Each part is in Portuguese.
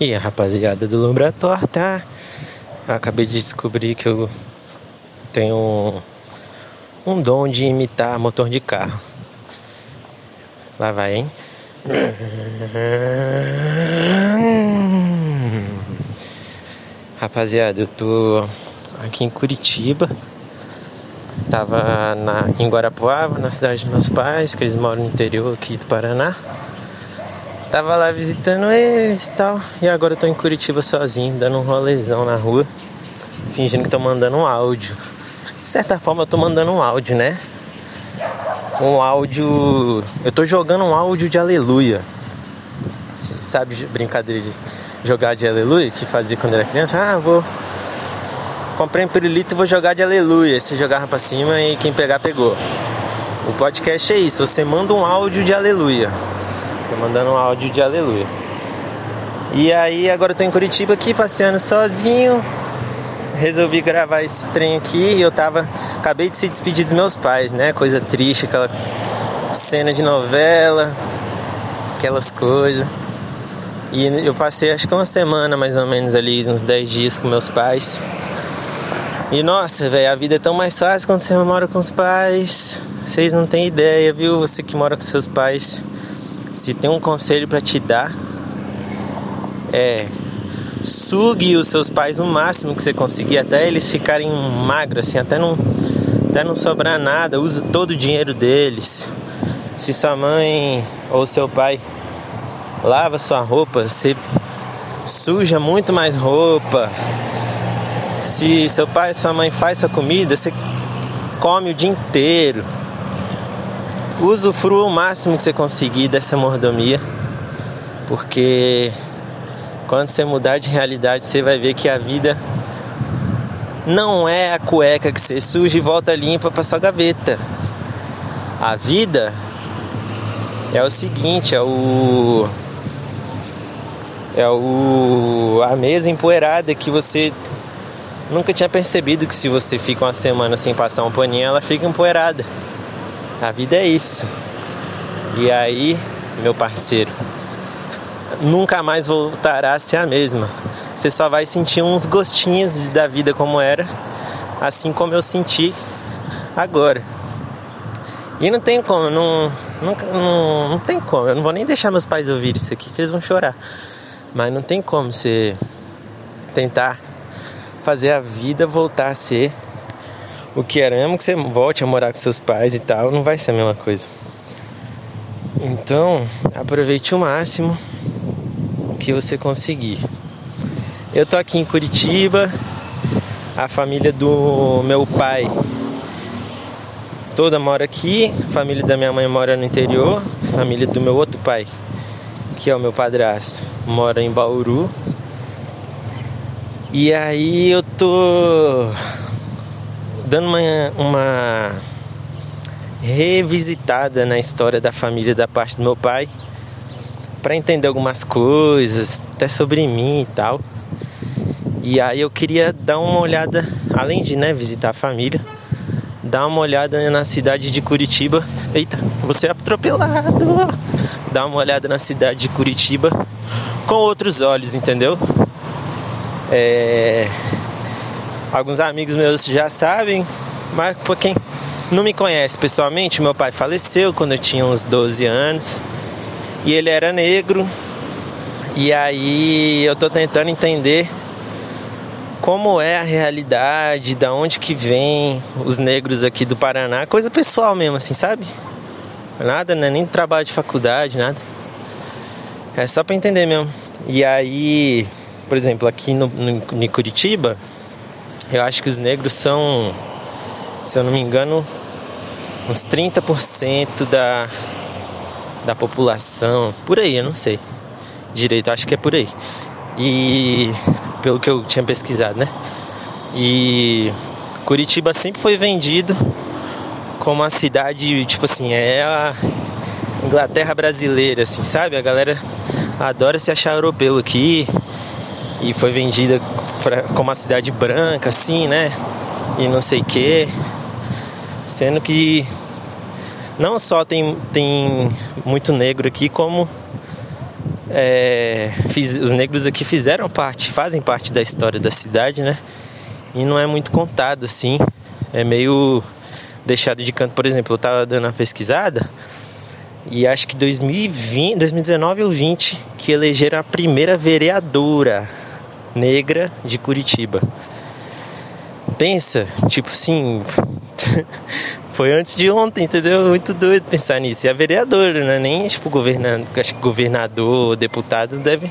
E a rapaziada do Lombra Torta, acabei de descobrir que eu tenho um dom de imitar motor de carro. Lá vai, hein? Rapaziada, eu tô aqui em Curitiba. Tava na, em Guarapuava, na cidade dos meus pais, que eles moram no interior aqui do Paraná. Tava lá visitando eles e tal. E agora eu tô em Curitiba sozinho, dando um rolezão na rua. Fingindo que tô mandando um áudio. De certa forma eu tô mandando um áudio, né? Um áudio. Eu tô jogando um áudio de aleluia. Sabe brincadeira de jogar de aleluia que fazia quando era criança? Ah, vou. Comprei um pirulito e vou jogar de aleluia. Você jogava pra cima e quem pegar, pegou. O podcast é isso, você manda um áudio de aleluia. Tô mandando um áudio de aleluia. E aí agora eu tô em Curitiba aqui passeando sozinho. Resolvi gravar esse trem aqui e eu tava. Acabei de se despedir dos meus pais, né? Coisa triste, aquela cena de novela, aquelas coisas. E eu passei acho que uma semana mais ou menos ali, uns 10 dias com meus pais. E nossa, velho, a vida é tão mais fácil quando você mora com os pais. Vocês não têm ideia, viu? Você que mora com seus pais. Se tem um conselho para te dar, é sugue os seus pais o máximo que você conseguir, até eles ficarem magros, assim, até não, até não sobrar nada. Use todo o dinheiro deles. Se sua mãe ou seu pai lava sua roupa, você suja muito mais roupa. Se seu pai e sua mãe faz sua comida, você come o dia inteiro usufrua o máximo que você conseguir dessa mordomia, porque quando você mudar de realidade, você vai ver que a vida não é a cueca que você suja e volta limpa para sua gaveta. A vida é o seguinte, é o é o a mesa empoeirada que você nunca tinha percebido que se você fica uma semana sem passar um paninho, ela fica empoeirada. A vida é isso. E aí, meu parceiro, nunca mais voltará a ser a mesma. Você só vai sentir uns gostinhos da vida como era, assim como eu senti agora. E não tem como, não, não, não, não tem como. Eu não vou nem deixar meus pais ouvir isso aqui, que eles vão chorar. Mas não tem como você tentar fazer a vida voltar a ser o que era, mesmo que você volte a morar com seus pais e tal, não vai ser a mesma coisa. Então, aproveite o máximo que você conseguir. Eu tô aqui em Curitiba, a família do meu pai toda mora aqui, a família da minha mãe mora no interior, a família do meu outro pai, que é o meu padrasto, mora em Bauru. E aí eu tô dando uma, uma revisitada na história da família da parte do meu pai para entender algumas coisas, até sobre mim e tal. E aí eu queria dar uma olhada, além de né, visitar a família, dar uma olhada na cidade de Curitiba. Eita, você é atropelado! Dar uma olhada na cidade de Curitiba com outros olhos, entendeu? É Alguns amigos meus já sabem, mas para quem não me conhece pessoalmente, meu pai faleceu quando eu tinha uns 12 anos e ele era negro. E aí eu tô tentando entender como é a realidade, da onde que vem os negros aqui do Paraná, coisa pessoal mesmo assim, sabe? Nada, né? Nem trabalho de faculdade, nada. É só para entender mesmo. E aí, por exemplo, aqui no, no, em Curitiba, eu acho que os negros são, se eu não me engano, uns 30% da, da população. Por aí, eu não sei direito, acho que é por aí. E pelo que eu tinha pesquisado, né? E Curitiba sempre foi vendido como uma cidade, tipo assim, é a Inglaterra brasileira, assim, sabe? A galera adora se achar europeu aqui e foi vendida pra, como uma cidade branca, assim, né? E não sei o que. Sendo que não só tem, tem muito negro aqui, como é, fiz, os negros aqui fizeram parte, fazem parte da história da cidade, né? E não é muito contado assim, é meio deixado de canto. Por exemplo, eu tava dando uma pesquisada e acho que 2020, 2019 ou 20 que elegeram a primeira vereadora negra de Curitiba. Pensa, tipo assim, foi antes de ontem, entendeu? Muito doido pensar nisso. E a vereadora, né? Nem tipo governando, acho que governador, deputado deve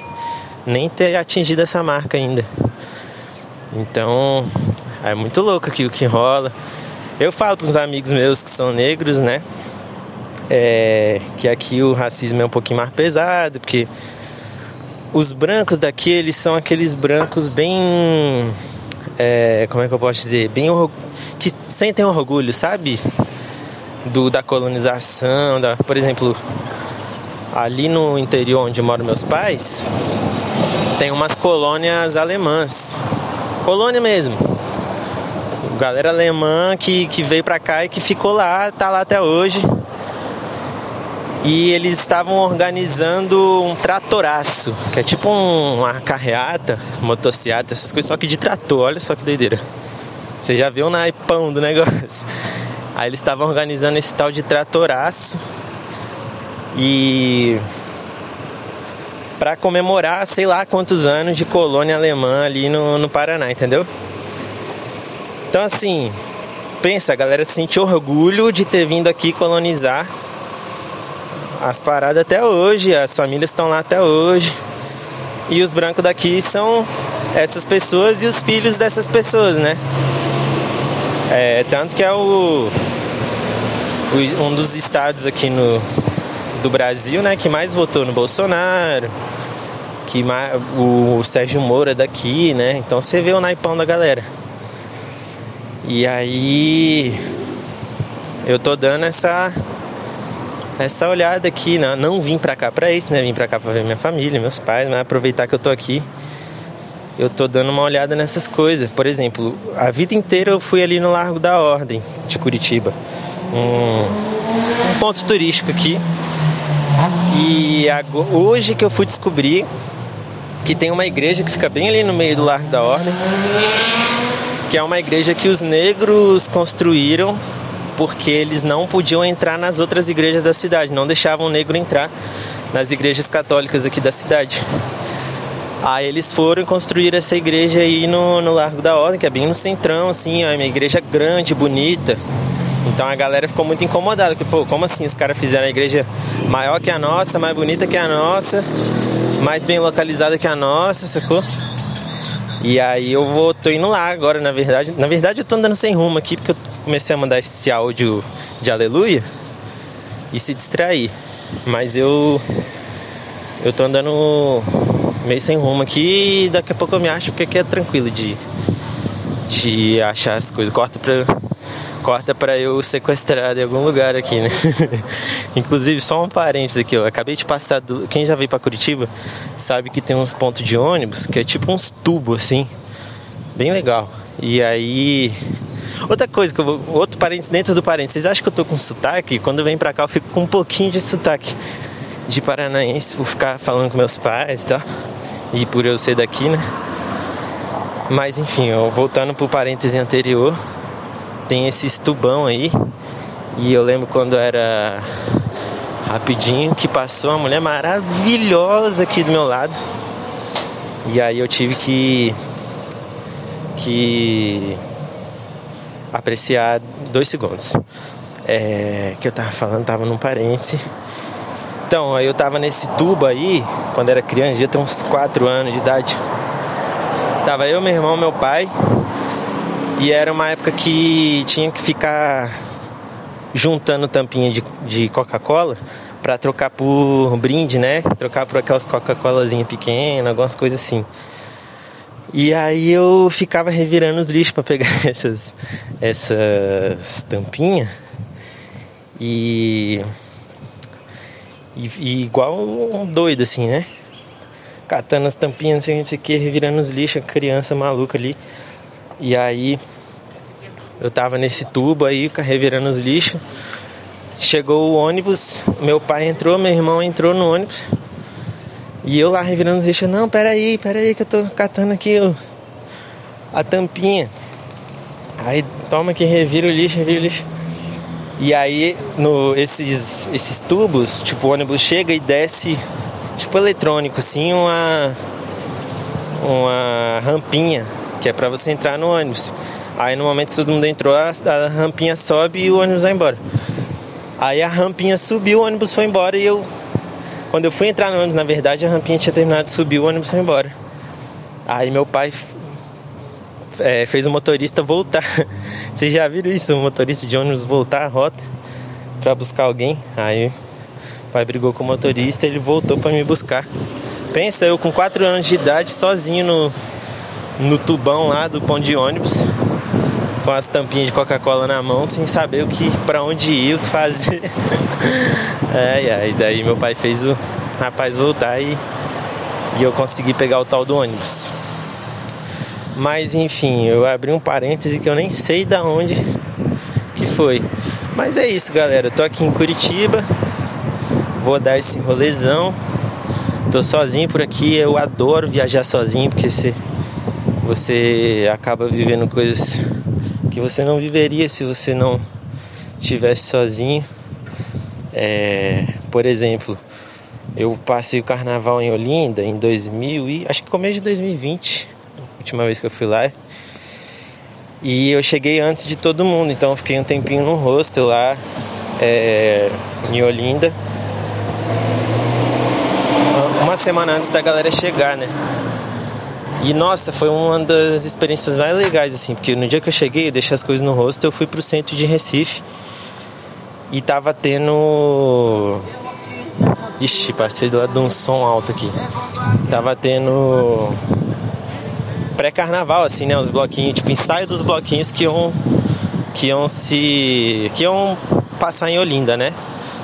nem ter atingido essa marca ainda. Então, é muito louco aqui o que rola. Eu falo para os amigos meus que são negros, né? É, que aqui o racismo é um pouquinho mais pesado, porque os brancos daqui, eles são aqueles brancos bem. É, como é que eu posso dizer? Bem que sentem orgulho, sabe? Do, da colonização, da, por exemplo, ali no interior onde moram meus pais, tem umas colônias alemãs. Colônia mesmo. Galera alemã que, que veio pra cá e que ficou lá, tá lá até hoje e eles estavam organizando um tratoraço, que é tipo um, uma carreata, motociata, essas coisas, só que de trator, olha só que doideira. Você já viu o naipão do negócio. Aí eles estavam organizando esse tal de tratoraço e para comemorar sei lá quantos anos de colônia alemã ali no, no Paraná, entendeu? Então assim, pensa, a galera sente orgulho de ter vindo aqui colonizar as paradas até hoje, as famílias estão lá até hoje. E os brancos daqui são essas pessoas e os filhos dessas pessoas, né? É, tanto que é o, o, um dos estados aqui no, do Brasil, né, que mais votou no Bolsonaro, que mais, o, o Sérgio Moura daqui, né? Então você vê o naipão da galera. E aí eu tô dando essa essa olhada aqui, não, não vim pra cá pra isso, né? Vim pra cá pra ver minha família, meus pais, mas aproveitar que eu tô aqui. Eu tô dando uma olhada nessas coisas. Por exemplo, a vida inteira eu fui ali no Largo da Ordem de Curitiba. Um, um ponto turístico aqui. E agora, hoje que eu fui descobrir que tem uma igreja que fica bem ali no meio do Largo da Ordem, que é uma igreja que os negros construíram porque eles não podiam entrar nas outras igrejas da cidade, não deixavam o negro entrar nas igrejas católicas aqui da cidade. Aí eles foram construir essa igreja aí no, no Largo da Ordem, que é bem no centrão, assim, é uma igreja grande, bonita. Então a galera ficou muito incomodada, que pô, como assim os caras fizeram a igreja maior que a nossa, mais bonita que a nossa, mais bem localizada que a nossa, sacou? E aí eu vou, tô indo lá agora, na verdade. Na verdade eu tô andando sem rumo aqui, porque eu comecei a mandar esse áudio de aleluia e se distrair. Mas eu eu tô andando meio sem rumo aqui e daqui a pouco eu me acho porque aqui é tranquilo de de achar as coisas. Corta pra corta para eu sequestrado em algum lugar aqui, né? Inclusive, só um parênteses aqui, eu acabei de passar do... Quem já veio para Curitiba sabe que tem uns pontos de ônibus que é tipo uns tubos assim, bem legal. E aí Outra coisa que eu vou. Outro parênteses dentro do parênteses. Vocês acham que eu tô com sotaque? Quando eu venho pra cá eu fico com um pouquinho de sotaque de paranaense por ficar falando com meus pais e tal. E por eu ser daqui, né? Mas enfim, eu, voltando pro parêntese anterior, tem esse tubão aí. E eu lembro quando era rapidinho que passou uma mulher maravilhosa aqui do meu lado. E aí eu tive que que apreciar dois segundos. É, que eu tava falando, tava num parente. Então, aí eu tava nesse tubo aí, quando era criança, devia ter uns 4 anos de idade. Tava eu, meu irmão, meu pai e era uma época que tinha que ficar juntando tampinha de, de Coca-Cola para trocar por brinde, né? Trocar por aquelas Coca-Colazinha pequena, algumas coisas assim. E aí eu ficava revirando os lixos para pegar essas essas tampinhas e, e, e igual um doido assim, né? Catando as tampinhas, não sei, o que, revirando os lixos, criança maluca ali. E aí eu tava nesse tubo aí, revirando os lixos. Chegou o ônibus, meu pai entrou, meu irmão entrou no ônibus. E eu lá revirando os lixos, não, peraí, peraí que eu tô catando aqui ó, a tampinha. Aí toma que revira o lixo, revira o lixo. E aí no, esses, esses tubos, tipo o ônibus chega e desce, tipo eletrônico, assim, uma, uma rampinha que é para você entrar no ônibus. Aí no momento que todo mundo entrou, a, a rampinha sobe e o ônibus vai embora. Aí a rampinha subiu, o ônibus foi embora e eu. Quando eu fui entrar no ônibus, na verdade, a rampinha tinha terminado de subir, o ônibus foi embora. Aí meu pai é, fez o motorista voltar. Vocês já viram isso? O motorista de ônibus voltar a rota para buscar alguém. Aí o pai brigou com o motorista ele voltou para me buscar. Pensa, eu com 4 anos de idade, sozinho no, no tubão lá do pão de ônibus, com as tampinhas de Coca-Cola na mão, sem saber o que, para onde ir, o que fazer. é, e daí meu pai fez o rapaz voltar e, e eu consegui pegar o tal do ônibus. Mas enfim, eu abri um parêntese que eu nem sei da onde que foi. Mas é isso, galera. Eu tô aqui em Curitiba. Vou dar esse rolezão. Tô sozinho por aqui. Eu adoro viajar sozinho porque você você acaba vivendo coisas que você não viveria se você não estivesse sozinho. É, por exemplo, eu passei o carnaval em Olinda em 2000 e acho que começo de 2020, última vez que eu fui lá. E eu cheguei antes de todo mundo, então fiquei um tempinho no hostel lá é, em Olinda. Uma semana antes da galera chegar, né? E nossa, foi uma das experiências mais legais, assim, porque no dia que eu cheguei, eu deixei as coisas no rosto, eu fui pro centro de Recife e tava tendo. Ixi, passei do lado de um som alto aqui. Tava tendo. Pré-carnaval, assim, né? Os bloquinhos, tipo, ensaio dos bloquinhos que iam. que iam se. que iam passar em Olinda, né?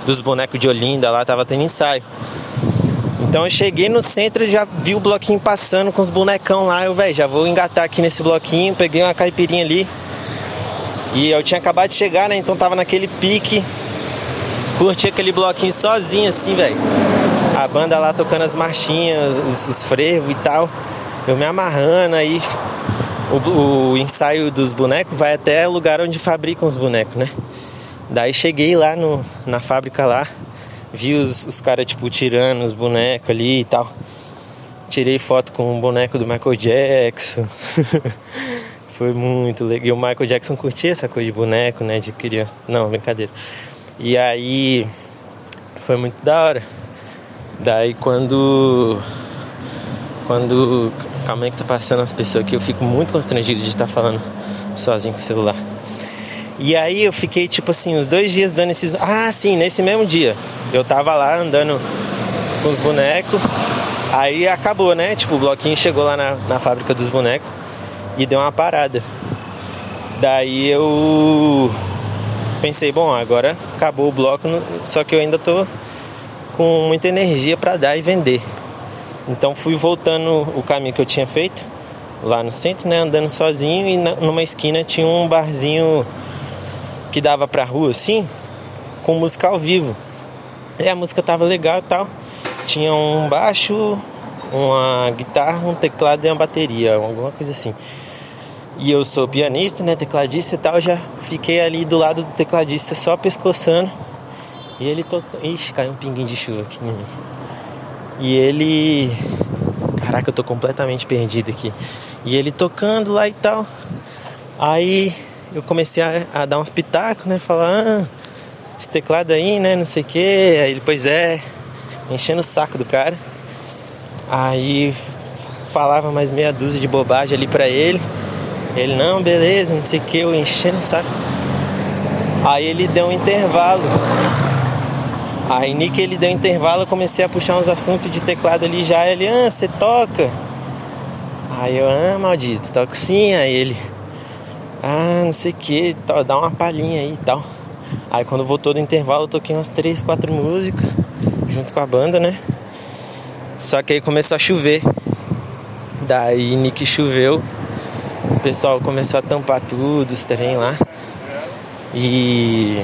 Dos bonecos de Olinda lá, tava tendo ensaio. Então eu cheguei no centro e já vi o bloquinho passando com os bonecão lá. Eu, velho, já vou engatar aqui nesse bloquinho. Peguei uma caipirinha ali. E eu tinha acabado de chegar, né? Então tava naquele pique. Curti aquele bloquinho sozinho, assim, velho. A banda lá tocando as marchinhas, os, os frevos e tal. Eu me amarrando aí. O, o, ensaio dos bonecos vai até o lugar onde fabricam os bonecos, né? Daí cheguei lá no, na fábrica lá vi os, os caras, tipo, tirando os bonecos ali e tal. Tirei foto com o boneco do Michael Jackson. Foi muito legal. E o Michael Jackson curtia essa coisa de boneco, né? De criança. Não, brincadeira. E aí. Foi muito da hora. Daí quando. Quando. Calma aí que tá passando as pessoas aqui, eu fico muito constrangido de estar falando sozinho com o celular. E aí eu fiquei, tipo assim, uns dois dias dando esses. Ah, sim, nesse mesmo dia. Eu tava lá andando com os bonecos. Aí acabou, né? Tipo, o bloquinho chegou lá na, na fábrica dos bonecos e deu uma parada. Daí eu pensei, bom, agora acabou o bloco, só que eu ainda tô com muita energia para dar e vender. Então fui voltando o caminho que eu tinha feito lá no centro, né, andando sozinho e numa esquina tinha um barzinho que dava pra rua assim, com música ao vivo. E a música tava legal e tal. Tinha um baixo, uma guitarra, um teclado e uma bateria, alguma coisa assim. E eu sou pianista, né, tecladista e tal, já fiquei ali do lado do tecladista só pescoçando. E ele toca. Ixi, caiu um pinguinho de chuva aqui em mim. E ele. Caraca, eu tô completamente perdido aqui. E ele tocando lá e tal. Aí eu comecei a, a dar uns pitacos, né? Falar, ah, esse teclado aí, né? Não sei o que. Aí ele, pois é, enchendo o saco do cara. Aí falava mais meia dúzia de bobagem ali pra ele. Ele, não, beleza, não sei o que, eu enchendo o saco. Aí ele deu um intervalo. Aí Nick ele deu um intervalo, eu comecei a puxar uns assuntos de teclado ali já. Ele, ah, você toca? Aí eu, ah, maldito, toco sim. Aí ele, ah, não sei o que, dá uma palhinha aí e tal. Aí quando voltou do intervalo eu toquei umas 3, 4 músicas junto com a banda, né? Só que aí começou a chover. Daí Nick choveu, o pessoal começou a tampar tudo, os trem lá. E.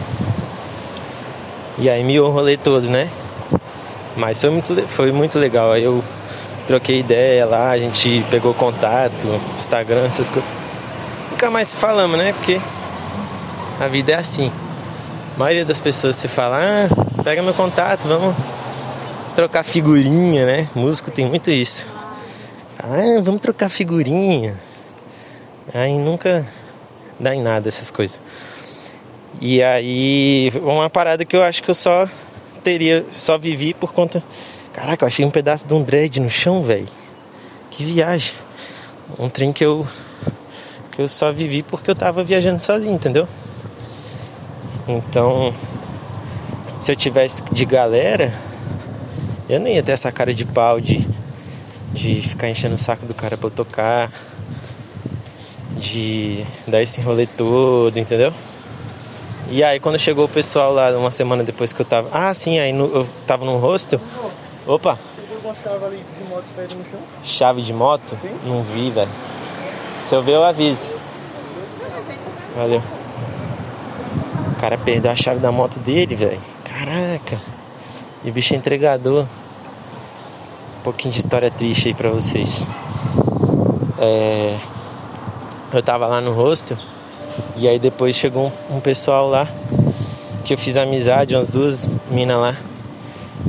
E aí miou o rolê todo, né? Mas foi muito, foi muito legal. Aí eu troquei ideia lá, a gente pegou contato, Instagram, essas coisas. Nunca mais falamos, né? Porque a vida é assim. A maioria das pessoas se fala, ah, pega meu contato, vamos trocar figurinha, né? Músico tem muito isso. Ah, vamos trocar figurinha. Aí nunca dá em nada essas coisas. E aí, uma parada que eu acho que eu só teria, só vivi por conta. Caraca, eu achei um pedaço de um dread no chão, velho. Que viagem. Um trem que eu eu só vivi porque eu tava viajando sozinho, entendeu? Então, se eu tivesse de galera, eu não ia ter essa cara de pau de, de ficar enchendo o saco do cara pra eu tocar, de dar esse rolê todo, entendeu? E aí quando chegou o pessoal lá, uma semana depois que eu tava. Ah, sim, aí no, eu tava num rosto. Opa! Você viu uma chave ali de moto no chão? Chave de moto? Sim. Não vi, velho. Se eu ver, eu aviso. Valeu. O cara perdeu a chave da moto dele, velho. Caraca. E o bicho é entregador. Um pouquinho de história triste aí pra vocês. É... Eu tava lá no rosto. E aí depois chegou um, um pessoal lá que eu fiz amizade, umas duas minas lá,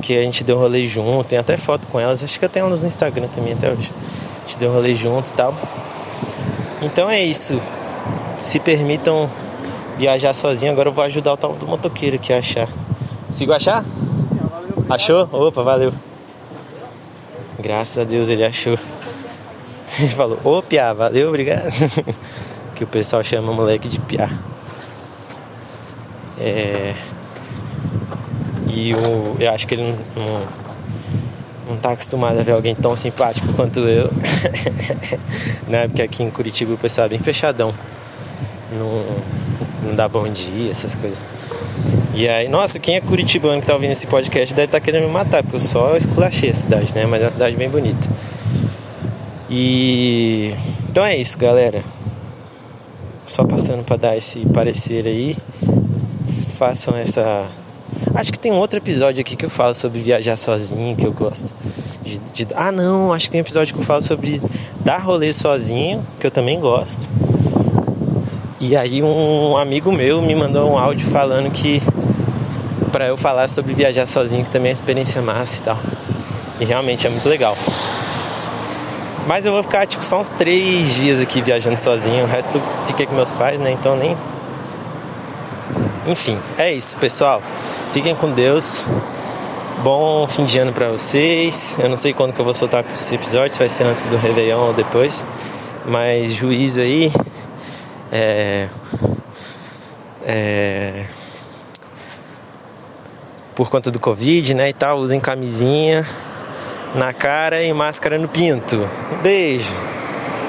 que a gente deu rolê junto, tem até foto com elas, acho que eu tenho elas no Instagram também até hoje. A gente deu rolê junto e tal. Então é isso. Se permitam viajar sozinho, agora eu vou ajudar o tal do motoqueiro a achar. Sigo achar? Achou? Opa, valeu. Graças a Deus ele achou. Ele falou, ô Pia, valeu, obrigado. que o pessoal chama moleque de piá. É... E o... eu acho que ele não, não, tá acostumado a ver alguém tão simpático quanto eu. né? Porque aqui em Curitiba o pessoal é bem fechadão. Não, não dá bom dia, essas coisas. E aí, nossa, quem é curitibano que tá ouvindo esse podcast deve estar tá querendo me matar, porque eu só esculachei a cidade, né? Mas é uma cidade bem bonita. E então é isso, galera. Só passando para dar esse parecer aí. Façam essa. Acho que tem um outro episódio aqui que eu falo sobre viajar sozinho, que eu gosto. De, de... Ah, não, acho que tem um episódio que eu falo sobre dar rolê sozinho, que eu também gosto. E aí um amigo meu me mandou um áudio falando que para eu falar sobre viajar sozinho, que também é experiência massa e tal. E realmente é muito legal. Mas eu vou ficar tipo só uns três dias aqui viajando sozinho. O resto fiquei com meus pais, né? Então nem. Enfim, é isso, pessoal. Fiquem com Deus. Bom fim de ano pra vocês. Eu não sei quando que eu vou soltar esse episódio, se vai ser antes do Réveillon ou depois. Mas juízo aí. É. É. Por conta do Covid, né? E tal, usem camisinha na cara e máscara no pinto. Beijo!